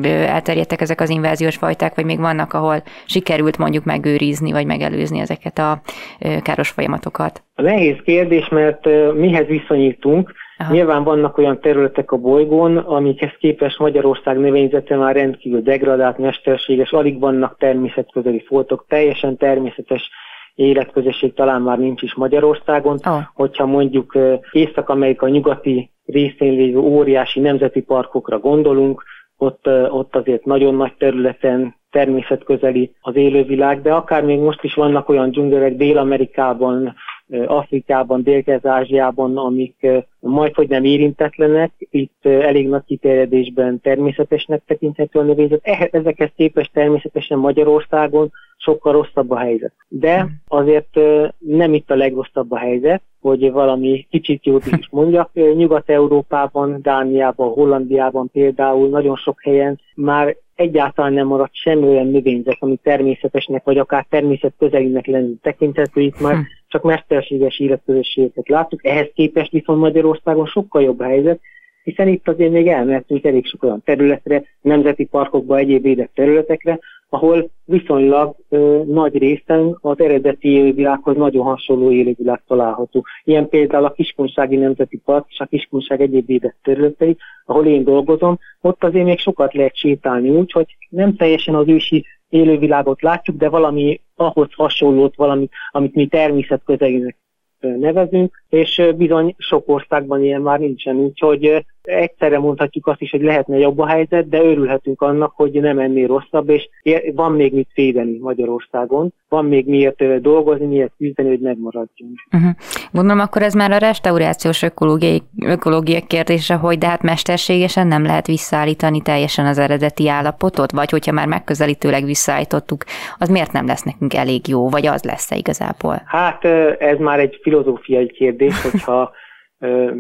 ö, elterjedtek ezek az inváziós fajták, vagy még vannak, ahol sikerült mondjuk megőrizni, vagy megelőzni ezeket a ö, káros folyamatokat? Nehéz kérdés, mert ö, mihez viszonyítunk, Aha. Nyilván vannak olyan területek a bolygón, amikhez képest Magyarország növényzete már rendkívül degradált, mesterséges, alig vannak természetközeli foltok, teljesen természetes életközösség talán már nincs is Magyarországon. Oh. Hogyha mondjuk Észak-Amerika nyugati részén lévő óriási nemzeti parkokra gondolunk, ott, ott azért nagyon nagy területen természetközeli az élővilág, de akár még most is vannak olyan dzsungelek Dél-Amerikában, Afrikában, Dél-Kelet-Ázsiában, amik majd hogy nem érintetlenek, itt elég nagy kiterjedésben természetesnek tekinthető a növényzet. Ezekhez képest természetesen Magyarországon sokkal rosszabb a helyzet. De azért nem itt a legrosszabb a helyzet, hogy valami kicsit jót is mondjak. Nyugat-Európában, Dániában, Hollandiában például nagyon sok helyen már egyáltalán nem maradt semmi olyan növényzet, ami természetesnek, vagy akár természet közelinek lenni tekinthető. Itt már hm. Csak mesterséges életközösségeket láttuk. Ehhez képest viszont Magyarországon sokkal jobb a helyzet, hiszen itt azért még elmehetünk elég sok olyan területre, nemzeti parkokba, egyéb védett területekre, ahol viszonylag ö, nagy részen az eredeti élővilághoz nagyon hasonló élővilág található. Ilyen például a Kiskunsági Nemzeti Park és a Kiskunság egyéb védett területei, ahol én dolgozom, ott azért még sokat lehet sétálni úgy, hogy nem teljesen az ősi élővilágot látjuk, de valami ahhoz hasonlót, valami, amit mi természet közelének nevezünk, és bizony sok országban ilyen már nincsen, úgyhogy egyszerre mondhatjuk azt is, hogy lehetne jobb a helyzet, de örülhetünk annak, hogy nem ennél rosszabb, és van még mit védeni Magyarországon, van még miért dolgozni, miért küzdeni, hogy megmaradjunk. Uh-huh. Gondolom, akkor ez már a restaurációs ökológiai, ökológiai kérdése, hogy de hát mesterségesen nem lehet visszaállítani teljesen az eredeti állapotot, vagy hogyha már megközelítőleg visszaállítottuk, az miért nem lesz nekünk elég jó, vagy az lesz-e igazából? Hát ez már egy filozófiai kérdés, hogyha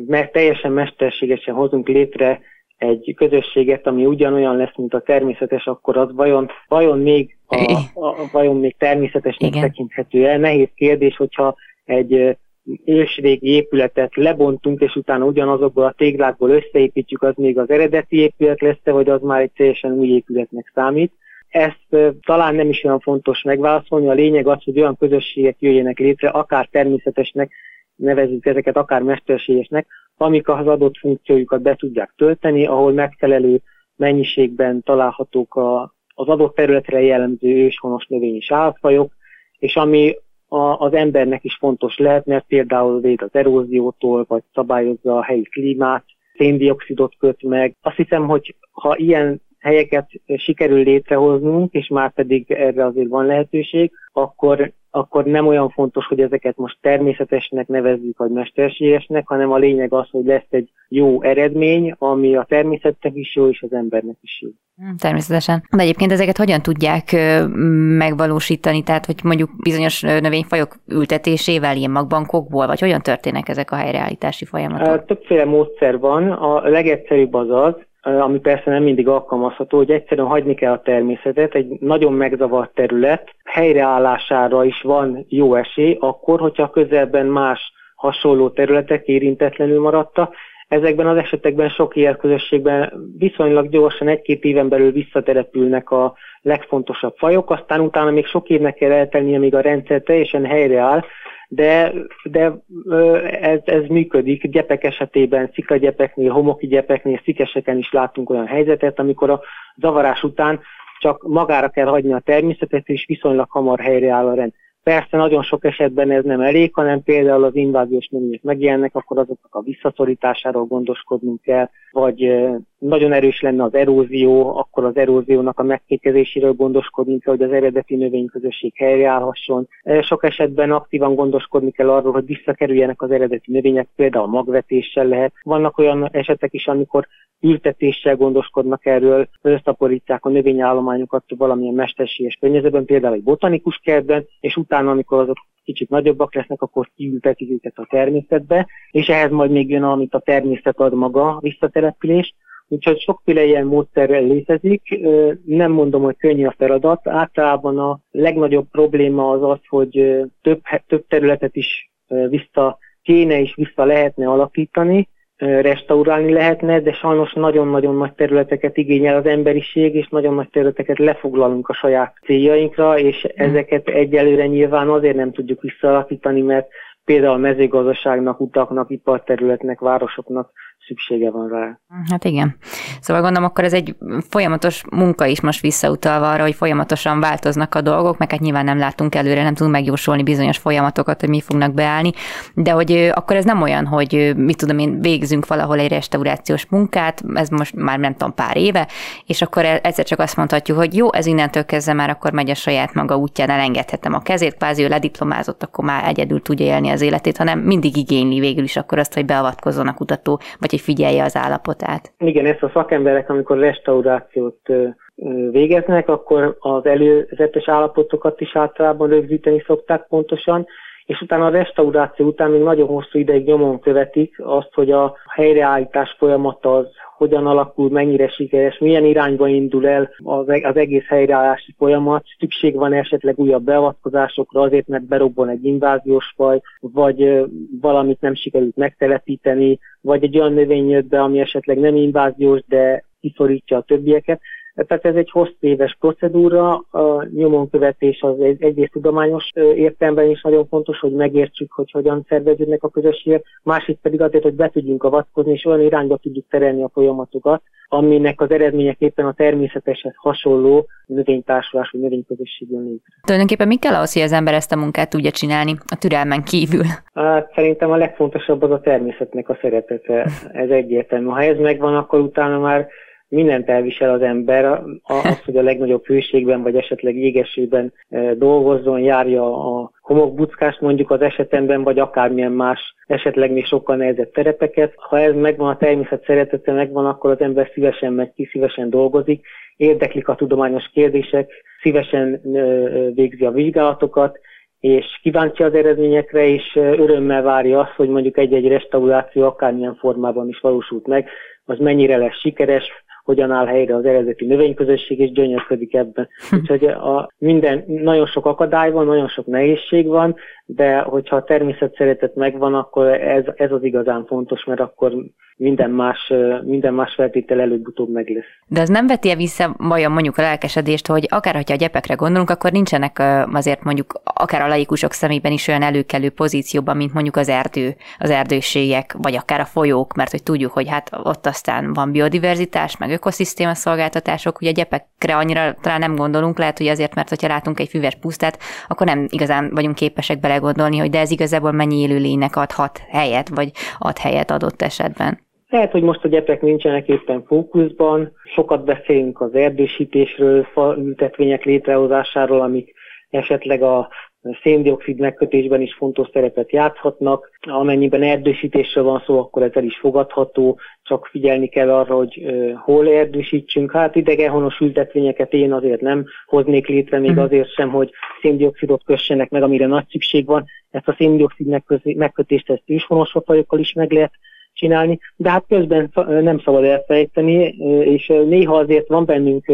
mert teljesen mesterségesen hozunk létre egy közösséget, ami ugyanolyan lesz, mint a természetes, akkor az vajon, vajon még, a, a, vajon még természetesnek Igen. tekinthető el? Nehéz kérdés, hogyha egy ősrégi épületet lebontunk, és utána ugyanazokból a téglákból összeépítjük, az még az eredeti épület lesz vagy az már egy teljesen új épületnek számít. Ezt talán nem is olyan fontos megválaszolni, a lényeg az, hogy olyan közösségek jöjjenek létre, akár természetesnek, nevezzük ezeket akár mesterségesnek, amik az adott funkciójukat be tudják tölteni, ahol megfelelő mennyiségben találhatók a, az adott területre jellemző őshonos növény és állatfajok, és ami a, az embernek is fontos lehet, mert például véd az eróziótól, vagy szabályozza a helyi klímát, széndiokszidot köt meg. Azt hiszem, hogy ha ilyen helyeket sikerül létrehoznunk, és már pedig erre azért van lehetőség, akkor akkor nem olyan fontos, hogy ezeket most természetesnek nevezzük, vagy mesterségesnek, hanem a lényeg az, hogy lesz egy jó eredmény, ami a természetnek is jó, és az embernek is jó. Hm, természetesen. De egyébként ezeket hogyan tudják megvalósítani? Tehát, hogy mondjuk bizonyos növényfajok ültetésével, ilyen magbankokból, vagy hogyan történnek ezek a helyreállítási folyamatok? Többféle módszer van. A legegyszerűbb az az, ami persze nem mindig alkalmazható, hogy egyszerűen hagyni kell a természetet, egy nagyon megzavart terület helyreállására is van jó esély, akkor, hogyha közelben más hasonló területek érintetlenül maradtak, Ezekben az esetekben sok ilyen viszonylag gyorsan egy-két éven belül visszaterepülnek a legfontosabb fajok, aztán utána még sok évnek kell eltelnie, amíg a rendszer teljesen helyreáll, de, de ez, ez működik. Gyepek esetében, szikagyepeknél, homoki gyepeknél, szikeseken is látunk olyan helyzetet, amikor a zavarás után csak magára kell hagyni a természetet, és viszonylag hamar helyreáll a rend. Persze nagyon sok esetben ez nem elég, hanem például az inváziós növények megjelennek, akkor azoknak a visszaszorításáról gondoskodnunk kell, vagy nagyon erős lenne az erózió, akkor az eróziónak a megkékezéséről gondoskodni kell, hogy az eredeti növényközösség helyreállhasson. Sok esetben aktívan gondoskodni kell arról, hogy visszakerüljenek az eredeti növények, például magvetéssel lehet. Vannak olyan esetek is, amikor ültetéssel gondoskodnak erről, összaporítják a növényállományokat valamilyen mesterséges környezetben, például egy botanikus kertben, és utána, amikor azok kicsit nagyobbak lesznek, akkor kiültetik őket a természetbe, és ehhez majd még jön, amit a természet ad maga, visszatelepülés. Úgyhogy sokféle ilyen módszerrel létezik. Nem mondom, hogy könnyű a feladat. Általában a legnagyobb probléma az az, hogy több, több területet is vissza kéne és vissza lehetne alapítani, restaurálni lehetne, de sajnos nagyon-nagyon nagy területeket igényel az emberiség, és nagyon nagy területeket lefoglalunk a saját céljainkra, és hmm. ezeket egyelőre nyilván azért nem tudjuk visszaalakítani, mert például a mezőgazdaságnak, utaknak, iparterületnek, városoknak szüksége van rá. Hát igen. Szóval gondolom, akkor ez egy folyamatos munka is most visszautalva arra, hogy folyamatosan változnak a dolgok, meg hát nyilván nem látunk előre, nem tudunk megjósolni bizonyos folyamatokat, hogy mi fognak beállni, de hogy akkor ez nem olyan, hogy mit tudom én, végzünk valahol egy restaurációs munkát, ez most már nem tudom pár éve, és akkor e- egyszer csak azt mondhatjuk, hogy jó, ez innentől kezdve már akkor megy a saját maga útján, elengedhetem a kezét, kvázi ő lediplomázott, akkor már egyedül tudja élni az életét, hanem mindig igényli végül is akkor azt, hogy beavatkozzon a kutató, vagy hogy figyelje az állapotát. Igen, ezt a szakemberek, amikor restaurációt végeznek, akkor az előzetes állapotokat is általában rögzíteni szokták pontosan, és utána a restauráció után még nagyon hosszú ideig nyomon követik azt, hogy a helyreállítás folyamata az hogyan alakul, mennyire sikeres, milyen irányba indul el e-, az egész helyreállási folyamat, szükség van esetleg újabb beavatkozásokra azért, mert berobban egy inváziós faj, vagy valamit nem sikerült megtelepíteni, vagy egy olyan növény jött be, ami esetleg nem inváziós, de kiszorítja a többieket. Tehát ez egy hosszú éves procedúra, a nyomonkövetés az egyrészt tudományos értelemben is nagyon fontos, hogy megértsük, hogy hogyan szerveződnek a közösségek, másik pedig azért, hogy be tudjunk avatkozni, és olyan irányba tudjuk terelni a folyamatokat, aminek az eredményeképpen a természeteshez hasonló növénytársulás vagy növényközösség jön létre. Tulajdonképpen mi kell ahhoz, hogy az ember ezt a munkát tudja csinálni a türelmen kívül? Hát, szerintem a legfontosabb az a természetnek a szeretete, ez egyértelmű. Ha ez megvan, akkor utána már mindent elvisel az ember, az, hogy a legnagyobb hőségben, vagy esetleg jégesőben e, dolgozzon, járja a homokbuckást mondjuk az esetemben, vagy akármilyen más, esetleg még sokkal nehezebb terepeket. Ha ez megvan, a természet szeretete megvan, akkor az ember szívesen megy ki, szívesen dolgozik, érdeklik a tudományos kérdések, szívesen e, e, végzi a vizsgálatokat, és kíváncsi az eredményekre, és örömmel várja azt, hogy mondjuk egy-egy restauráció akármilyen formában is valósult meg, az mennyire lesz sikeres, hogyan áll helyre az eredeti növényközösség, és gyönyörködik ebben. Hm. Úgyhogy a minden, nagyon sok akadály van, nagyon sok nehézség van, de hogyha a természet szeretet megvan, akkor ez, ez az igazán fontos, mert akkor minden más, minden más feltétel előbb-utóbb meg lesz. De az nem veti -e vissza vajon mondjuk a lelkesedést, hogy akár hogyha a gyepekre gondolunk, akkor nincsenek azért mondjuk akár a laikusok szemében is olyan előkelő pozícióban, mint mondjuk az erdő, az erdőségek, vagy akár a folyók, mert hogy tudjuk, hogy hát ott aztán van biodiverzitás, meg ökoszisztéma szolgáltatások, ugye a gyepekre annyira talán nem gondolunk, lehet, hogy azért, mert hogyha látunk egy füves pusztát, akkor nem igazán vagyunk képesek belegondolni, hogy de ez igazából mennyi élőlénynek adhat helyet, vagy ad helyet adott esetben. Lehet, hogy most a gyepek nincsenek éppen fókuszban, sokat beszélünk az erdősítésről, ültetvények létrehozásáról, amik esetleg a széndiokszid megkötésben is fontos szerepet játszhatnak. Amennyiben erdősítésről van szó, akkor ez el is fogadható, csak figyelni kell arra, hogy hol erdősítsünk. Hát idegenhonos ültetvényeket én azért nem hoznék létre, még uh-huh. azért sem, hogy széndiokszidot kössenek meg, amire nagy szükség van. Ezt a széndiokszid megkötést ezt őshonos fajokkal is meg lehet csinálni, de hát közben nem szabad elfelejteni, és néha azért van bennünk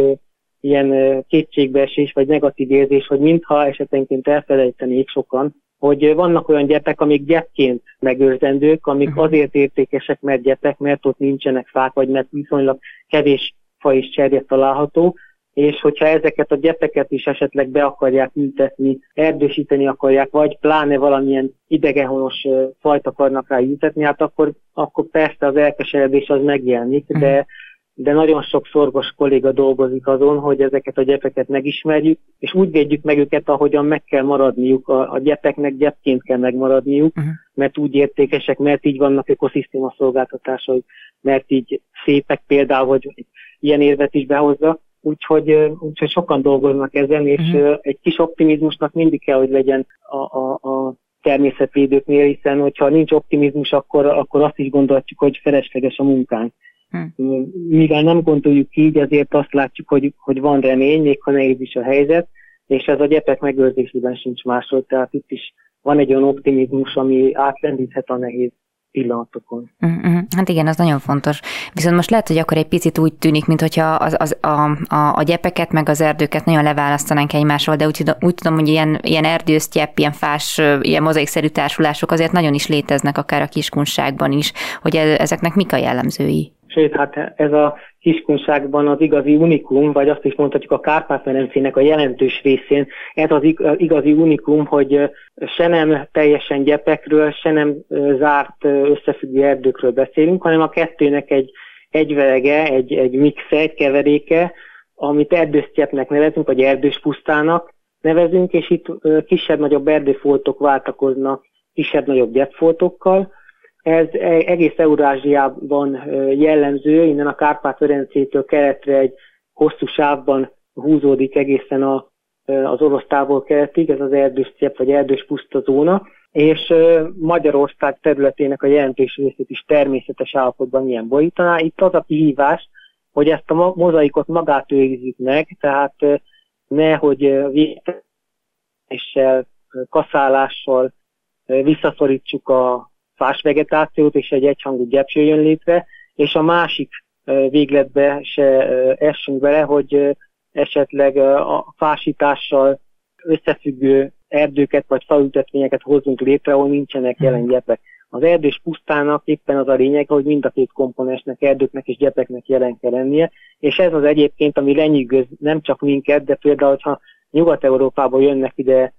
ilyen kétségbeesés vagy negatív érzés, hogy mintha esetenként elfelejtenék sokan, hogy vannak olyan gyepek, amik gyepként megőrzendők, amik uh-huh. azért értékesek, mert gyepek, mert ott nincsenek fák, vagy mert viszonylag kevés faj és cserje található, és hogyha ezeket a gyepeket is esetleg be akarják ültetni, erdősíteni akarják, vagy pláne valamilyen idegenhonos fajt akarnak rá ültetni, hát akkor, akkor persze az elkeseredés az megjelenik, de uh-huh de nagyon sok szorgos kolléga dolgozik azon, hogy ezeket a gyepeket megismerjük, és úgy védjük meg őket, ahogyan meg kell maradniuk. A, a gyepeknek gyepként kell megmaradniuk, uh-huh. mert úgy értékesek, mert így vannak ökoszisztéma szolgáltatásai, mert így szépek például, hogy ilyen érvet is behozza. Úgyhogy, úgyhogy sokan dolgoznak ezen, és uh-huh. egy kis optimizmusnak mindig kell, hogy legyen a, a, a természetvédőknél, hiszen hogyha nincs optimizmus, akkor, akkor azt is gondolhatjuk, hogy felesleges a munkánk. Hm. Mivel nem gondoljuk így, ezért azt látjuk, hogy, hogy van remény, még ha nehéz is a helyzet, és ez a gyepek megőrzésében sincs másról, tehát itt is van egy olyan optimizmus, ami átlendíthet a nehéz pillanatokon. Uh-huh. Hát igen, az nagyon fontos. Viszont most lehet, hogy akkor egy picit úgy tűnik, mintha az, az, a, a, a gyepeket meg az erdőket nagyon leválasztanánk egymásról, de úgy, úgy tudom, hogy ilyen, ilyen erdősztyepp, ilyen fás, ilyen mozaikszerű társulások azért nagyon is léteznek, akár a kiskunságban is, hogy e, ezeknek mik a jellemzői? Sőt, hát ez a kiskunságban az igazi unikum, vagy azt is mondhatjuk a Kárpát-medencének a jelentős részén, ez az igazi unikum, hogy se nem teljesen gyepekről, se nem zárt összefüggő erdőkről beszélünk, hanem a kettőnek egy egyvelege, egy, egy mixe, egy keveréke, amit erdősztyepnek nevezünk, vagy erdős pusztának nevezünk, és itt kisebb-nagyobb erdőfoltok váltakoznak kisebb-nagyobb gyepfoltokkal, ez e- egész Eurázsiában jellemző, innen a Kárpát-Ferencétől keletre egy hosszú sávban húzódik egészen a, az orosz távol keletig, ez az erdős cép, vagy erdős puszta zóna, és Magyarország területének a jelentős részét is természetes állapotban ilyen borítaná. Itt az a kihívás, hogy ezt a mozaikot magát őrizzük meg, tehát nehogy végetéssel, kaszálással visszaszorítsuk a fás vegetációt, és egy egyhangú gyepső jön létre, és a másik végletbe se essünk bele, hogy esetleg a fásítással összefüggő erdőket vagy faültetvényeket hozzunk létre, ahol nincsenek hmm. jelen gyepek. Az erdős pusztának éppen az a lényeg, hogy mind a két komponensnek, erdőknek és gyepeknek jelen kell lennie, és ez az egyébként, ami lenyűgöz nem csak minket, de például, ha Nyugat-Európából jönnek ide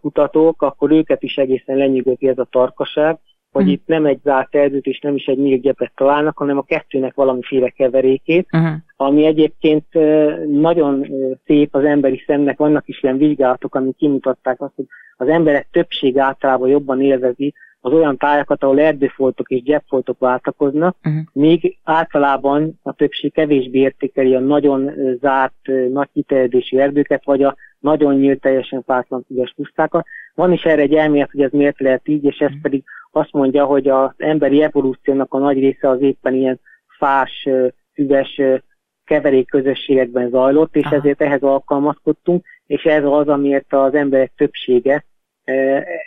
kutatók, akkor őket is egészen lenyűgözi ez a tarkaság, hogy uh-huh. itt nem egy zárt erdőt és nem is egy nyílt találnak, hanem a kettőnek valamiféle keverékét, uh-huh. ami egyébként nagyon szép az emberi szemnek, vannak is ilyen vizsgálatok, amik kimutatták azt, hogy az emberek többség általában jobban élvezi az olyan tájakat, ahol erdőfoltok és gyepfoltok váltakoznak, uh-huh. míg általában a többség kevésbé értékeli a nagyon zárt, nagy kiterjedésű erdőket, vagy a nagyon nyílt, teljesen pártlan ügyes pusztákat. Van is erre egy elmélet, hogy ez miért lehet így, és ez uh-huh. pedig azt mondja, hogy az emberi evolúciónak a nagy része az éppen ilyen fás, füves keverék közösségekben zajlott, és Aha. ezért ehhez alkalmazkodtunk, és ez az, amiért az emberek többsége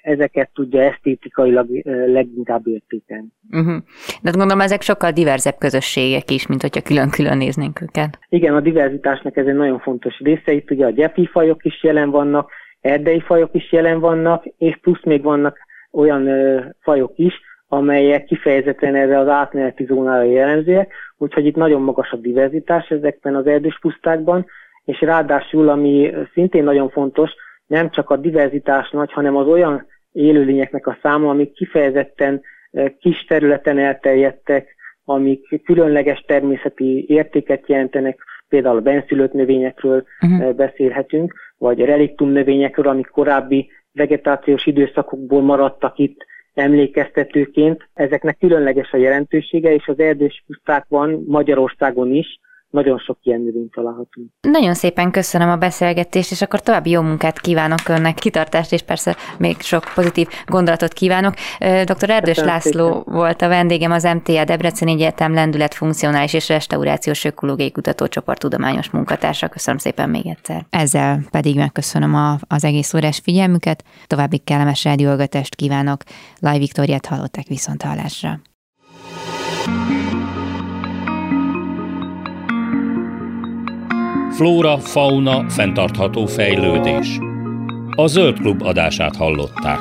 ezeket tudja esztétikailag leginkább értékelni. Uh-huh. De gondolom ezek sokkal diverzebb közösségek is, mint hogyha külön-külön néznénk őket. Igen, a diverzitásnak ez egy nagyon fontos része. Itt ugye a gyepi fajok is jelen vannak, erdei fajok is jelen vannak, és plusz még vannak olyan ö, fajok is, amelyek kifejezetten erre az átmeneti zónára jellemzőek, úgyhogy itt nagyon magas a diverzitás ezekben az erdős pusztákban, és ráadásul, ami szintén nagyon fontos, nem csak a diverzitás nagy, hanem az olyan élőlényeknek a száma, amik kifejezetten kis területen elterjedtek, amik különleges természeti értéket jelentenek, például a benszülött növényekről uh-huh. beszélhetünk, vagy reliktum növényekről, amik korábbi vegetációs időszakokból maradtak itt emlékeztetőként. Ezeknek különleges a jelentősége, és az erdős pusztákban Magyarországon is nagyon sok ilyen növényt találhatunk. Nagyon szépen köszönöm a beszélgetést, és akkor további jó munkát kívánok önnek, kitartást, és persze még sok pozitív gondolatot kívánok. Dr. Erdős köszönöm László szépen. volt a vendégem, az MTA Debrecen Egyetem lendület funkcionális és restaurációs ökológiai kutatócsoport tudományos munkatársa. Köszönöm szépen még egyszer. Ezzel pedig megköszönöm a, az egész órás figyelmüket, további kellemes rádiógatást kívánok. Laj Viktoriát hallották viszont hallásra. Flóra, fauna, fenntartható fejlődés. A Zöld Klub adását hallották.